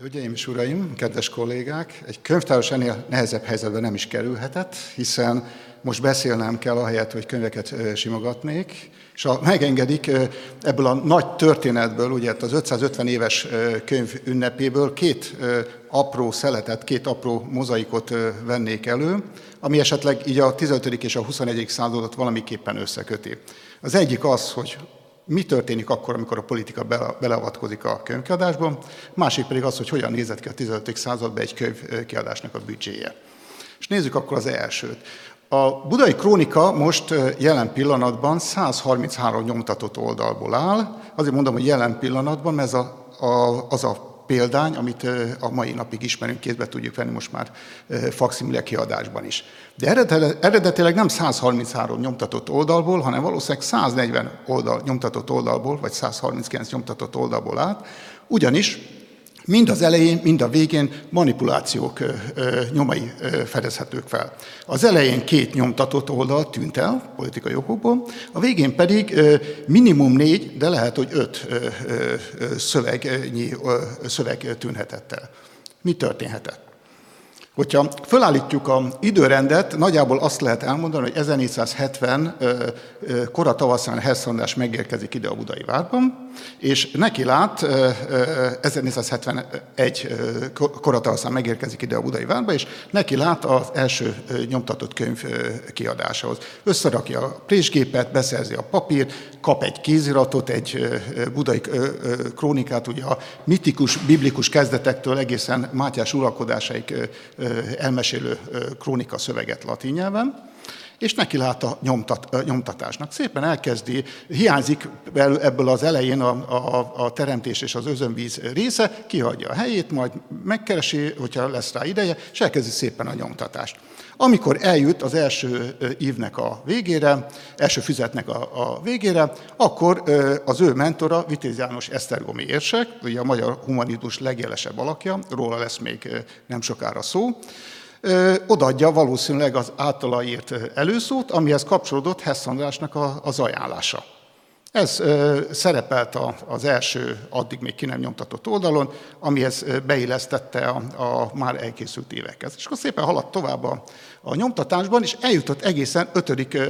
Hölgyeim és uraim, kedves kollégák, egy könyvtáros ennél nehezebb helyzetben nem is kerülhetett, hiszen most beszélnem kell ahelyett, hogy könyveket simogatnék, és ha megengedik, ebből a nagy történetből, ugye az 550 éves könyv ünnepéből két apró szeletet, két apró mozaikot vennék elő, ami esetleg így a 15. és a 21. századot valamiképpen összeköti. Az egyik az, hogy mi történik akkor, amikor a politika beleavatkozik a könyvkiadásba, másik pedig az, hogy hogyan nézett ki a 15. században egy könyvkiadásnak a büdzséje. És nézzük akkor az elsőt. A Budai Krónika most jelen pillanatban 133 nyomtatott oldalból áll. Azért mondom, hogy jelen pillanatban, mert ez a, a, az a példány, amit a mai napig ismerünk, kézbe tudjuk venni most már faximile kiadásban is. De eredetileg nem 133 nyomtatott oldalból, hanem valószínűleg 140 oldal, nyomtatott oldalból, vagy 139 nyomtatott oldalból állt, ugyanis mind az elején, mind a végén manipulációk nyomai fedezhetők fel. Az elején két nyomtatott oldal tűnt el politikai okokból, a végén pedig minimum négy, de lehet, hogy öt szövegnyi szöveg tűnhetett el. Mi történhetett? Hogyha fölállítjuk a időrendet, nagyjából azt lehet elmondani, hogy 1470 kora tavaszán Hesszondás megérkezik ide a Budai Várban, és neki lát, 1471 kora tavaszán megérkezik ide a Budai Várba, és neki lát az első nyomtatott könyv kiadásához. Összerakja a présgépet, beszerzi a papír, kap egy kéziratot, egy budai krónikát, ugye a mitikus, biblikus kezdetektől egészen Mátyás uralkodásaig elmesélő krónika szöveget latin nyelven, és neki lát a nyomtat, nyomtatásnak. Szépen elkezdi, hiányzik ebből az elején a, a, a teremtés és az özönvíz része, kihagyja a helyét, majd megkeresi, hogyha lesz rá ideje, és elkezdi szépen a nyomtatást. Amikor eljut az első évnek a végére, első füzetnek a, a végére, akkor az ő mentora, Vitéz János Esztergomi érsek, ugye a magyar humanizmus legjelesebb alakja, róla lesz még nem sokára szó, odaadja valószínűleg az általa írt előszót, amihez kapcsolódott Hess Andrásnak az ajánlása. Ez szerepelt az első, addig még ki nem nyomtatott oldalon, amihez beillesztette a, a már elkészült évekhez. És akkor szépen haladt tovább a, nyomtatásban, és eljutott egészen 5.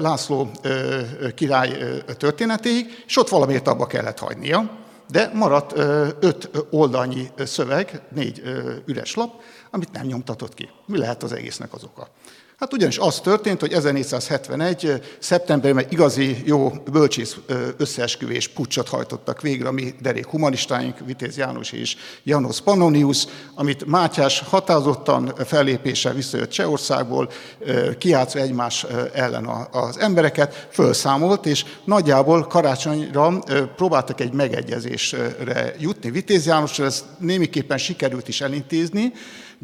László király történetéig, és ott valamiért abba kellett hagynia, de maradt öt oldalnyi szöveg, négy üres lap, amit nem nyomtatott ki. Mi lehet az egésznek az oka? Hát ugyanis az történt, hogy 1471. szeptemberben igazi jó bölcsész összeesküvés pucsot hajtottak végre a mi derék humanistáink, Vitéz János és Janos Pannonius, amit Mátyás határozottan fellépéssel visszajött Csehországból, kiátszva egymás ellen az embereket, felszámolt, és nagyjából karácsonyra próbáltak egy megegyezésre jutni Vitéz Jánosra, ezt némiképpen sikerült is elintézni,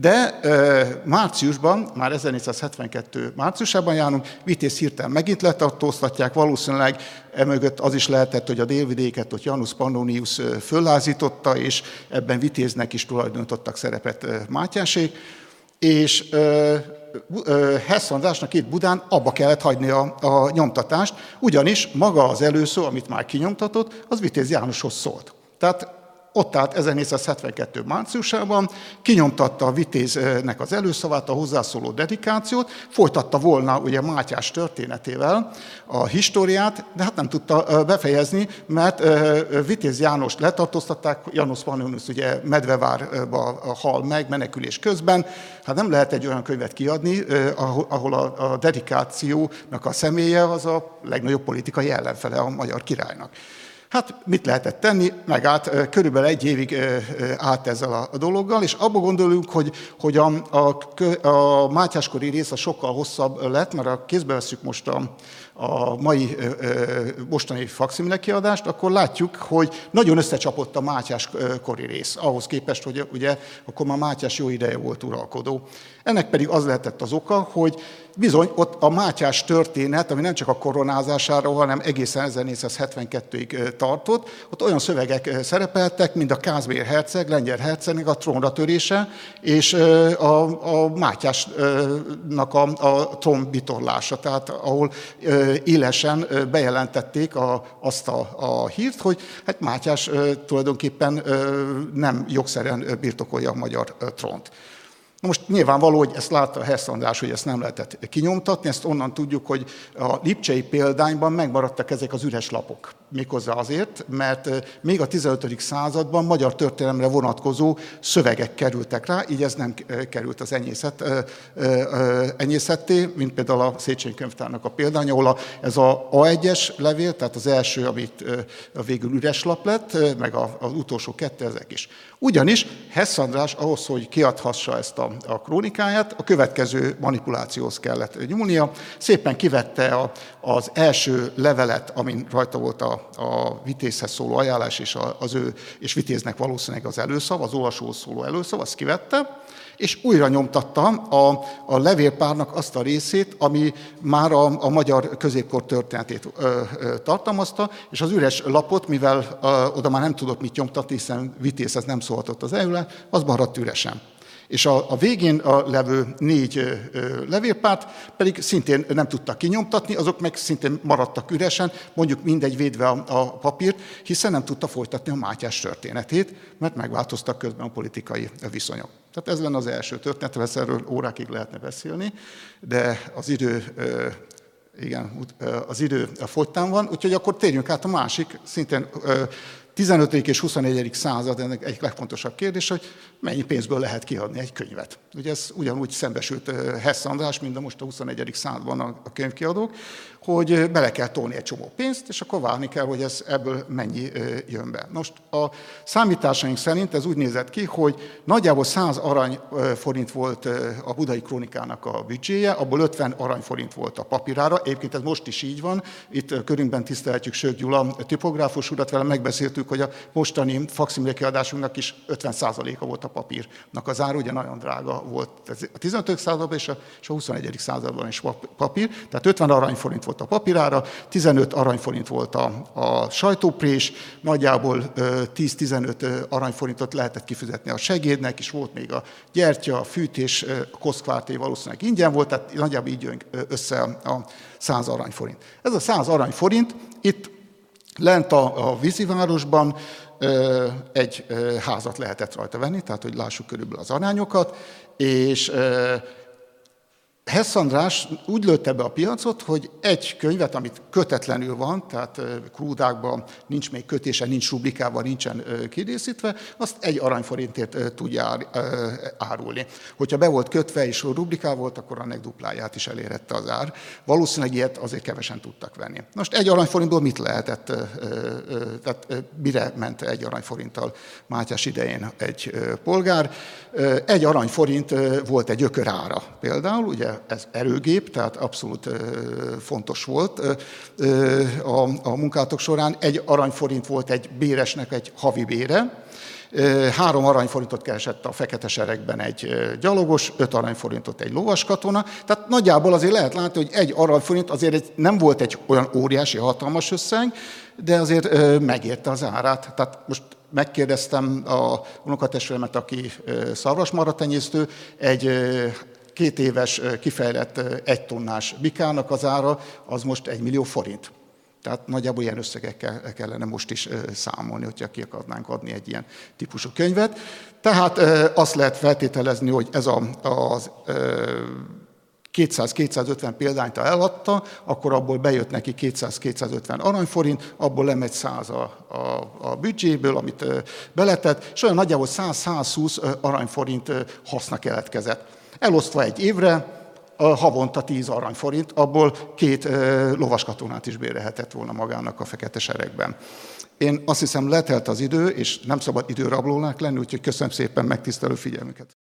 de márciusban, már 1472 márciusában járunk, Vitéz hirtelen megint letartóztatják, valószínűleg emögött az is lehetett, hogy a délvidéket hogy Janus Pannonius föllázította, és ebben Vitéznek is tulajdonítottak szerepet Mátyásék, és Hess Andrásnak itt Budán abba kellett hagyni a, a nyomtatást, ugyanis maga az előszó, amit már kinyomtatott, az Vitéz Jánoshoz szólt. Tehát ott állt 1472. márciusában, kinyomtatta a vitéznek az előszavát, a hozzászóló dedikációt, folytatta volna ugye Mátyás történetével a históriát, de hát nem tudta befejezni, mert Vitéz János letartóztatták, Janusz Pannonius ugye Medvevárba hal meg menekülés közben, hát nem lehet egy olyan könyvet kiadni, ahol a dedikációnak a személye az a legnagyobb politikai ellenfele a magyar királynak. Hát mit lehetett tenni? Megállt, körülbelül egy évig állt ezzel a dologgal, és abba gondolunk, hogy, hogy a, a, a Mátyáskori rész a sokkal hosszabb lett, mert a kézbe veszük most a, a mai mostani faximile kiadást, akkor látjuk, hogy nagyon összecsapott a Mátyás kori rész, ahhoz képest, hogy ugye akkor már Mátyás jó ideje volt uralkodó. Ennek pedig az lehetett az oka, hogy bizony ott a Mátyás történet, ami nem csak a koronázásáról, hanem egészen 1472-ig tartott, ott olyan szövegek szerepeltek, mint a Kázmér herceg, lengyel hercegnek a trónra törése, és a, a Mátyásnak a, a trón tehát ahol élesen bejelentették a, azt a, a hírt, hogy hát Mátyás tulajdonképpen nem jogszerűen birtokolja a magyar trónt. Na most nyilvánvaló, hogy ezt látta Hess András, hogy ezt nem lehetett kinyomtatni, ezt onnan tudjuk, hogy a lipcsei példányban megmaradtak ezek az üres lapok. Méghozzá azért, mert még a 15. században magyar történelemre vonatkozó szövegek kerültek rá, így ez nem került az enyészet, enyészetté, mint például a Széchenyi könyvtárnak a példány, ahol a, ez a A1-es levél, tehát az első, amit végül üres lap lett, meg az utolsó kettő, ezek is. Ugyanis Hess András ahhoz, hogy kiadhassa ezt a, a krónikáját, a következő manipulációhoz kellett nyúlnia. Szépen kivette a, az első levelet, amin rajta volt a, a vitézhez szóló ajánlás, és az ő, és vitéznek valószínűleg az előszav, az olvasóhoz szóló előszav, azt kivette, és újra nyomtatta a, a levélpárnak azt a részét, ami már a, a magyar középkor történetét ö, ö, tartalmazta, és az üres lapot, mivel ö, oda már nem tudott mit nyomtatni, hiszen vitéz ez nem szólhatott az előle, az maradt üresen. És a, a végén a levő négy levélpárt pedig szintén nem tudtak kinyomtatni, azok meg szintén maradtak üresen, mondjuk mindegy védve a, a papírt, hiszen nem tudta folytatni a Mátyás történetét, mert megváltoztak közben a politikai viszonyok. Tehát ez lenne az első történet, vesz erről órákig lehetne beszélni, de az idő igen, az idő fogytán van, úgyhogy akkor térjünk át a másik, szintén 15. és 21. század ennek egy legfontosabb kérdés, hogy mennyi pénzből lehet kiadni egy könyvet. Ugye ez ugyanúgy szembesült Hess András, mint a most a 21. században a könyvkiadók, hogy bele kell tolni egy csomó pénzt, és akkor várni kell, hogy ez ebből mennyi jön be. Most a számításaink szerint ez úgy nézett ki, hogy nagyjából 100 arany forint volt a budai krónikának a büdzséje, abból 50 aranyforint volt a papírára. Egyébként ez most is így van. Itt körünkben tisztelhetjük Sők Gyula tipográfus urat, vele megbeszéltük, hogy a mostani faximile kiadásunknak is 50%-a volt a papírnak az ára, ugye nagyon drága volt a 15. században és a, és a 21. században is papír. Tehát 50 aranyforint volt a papírára, 15 aranyforint volt a, a sajtóprés, nagyjából 10-15 aranyforintot lehetett kifizetni a segédnek, és volt még a gyertya, a fűtés, a koszkvárté valószínűleg ingyen volt, tehát nagyjából így jön össze a 100 aranyforint. Ez a 100 aranyforint itt lent a, a vízivárosban egy házat lehetett rajta venni, tehát hogy lássuk körülbelül az arányokat, és Hess András úgy lőtte be a piacot, hogy egy könyvet, amit kötetlenül van, tehát krúdákban nincs még kötése, nincs rublikában, nincsen kidészítve, azt egy aranyforintért tudja árulni. Hogyha be volt kötve és rubliká volt, akkor annak dupláját is elérette az ár. Valószínűleg ilyet azért kevesen tudtak venni. Most egy aranyforintból mit lehetett, tehát mire ment egy aranyforinttal Mátyás idején egy polgár? Egy aranyforint volt egy ökörára például, ugye ez erőgép, tehát abszolút fontos volt a, a munkátok során. Egy aranyforint volt egy béresnek egy havi bére, Három aranyforintot keresett a fekete seregben egy gyalogos, öt aranyforintot egy lovaskatona. Tehát nagyjából azért lehet látni, hogy egy aranyforint azért nem volt egy olyan óriási, hatalmas összeg, de azért megérte az árát. Tehát most megkérdeztem a unokatestvéremet, aki szarvasmaratenyésztő, egy két éves kifejlett egy tonnás bikának az ára az most egy millió forint. Tehát nagyjából ilyen összegekkel kellene most is számolni, hogyha ki akarnánk adni egy ilyen típusú könyvet. Tehát azt lehet feltételezni, hogy ez a, az 200-250 példányt eladta, akkor abból bejött neki 200-250 aranyforint, abból lemegy 100 a, a, a büdzséből, amit beletett, és olyan nagyjából 100-120 aranyforint haszna keletkezett. Elosztva egy évre, havonta 10 aranyforint, abból két lovaskatonát is bérelhetett volna magának a fekete seregben. Én azt hiszem letelt az idő, és nem szabad időrablónak lenni, úgyhogy köszönöm szépen megtisztelő figyelmüket.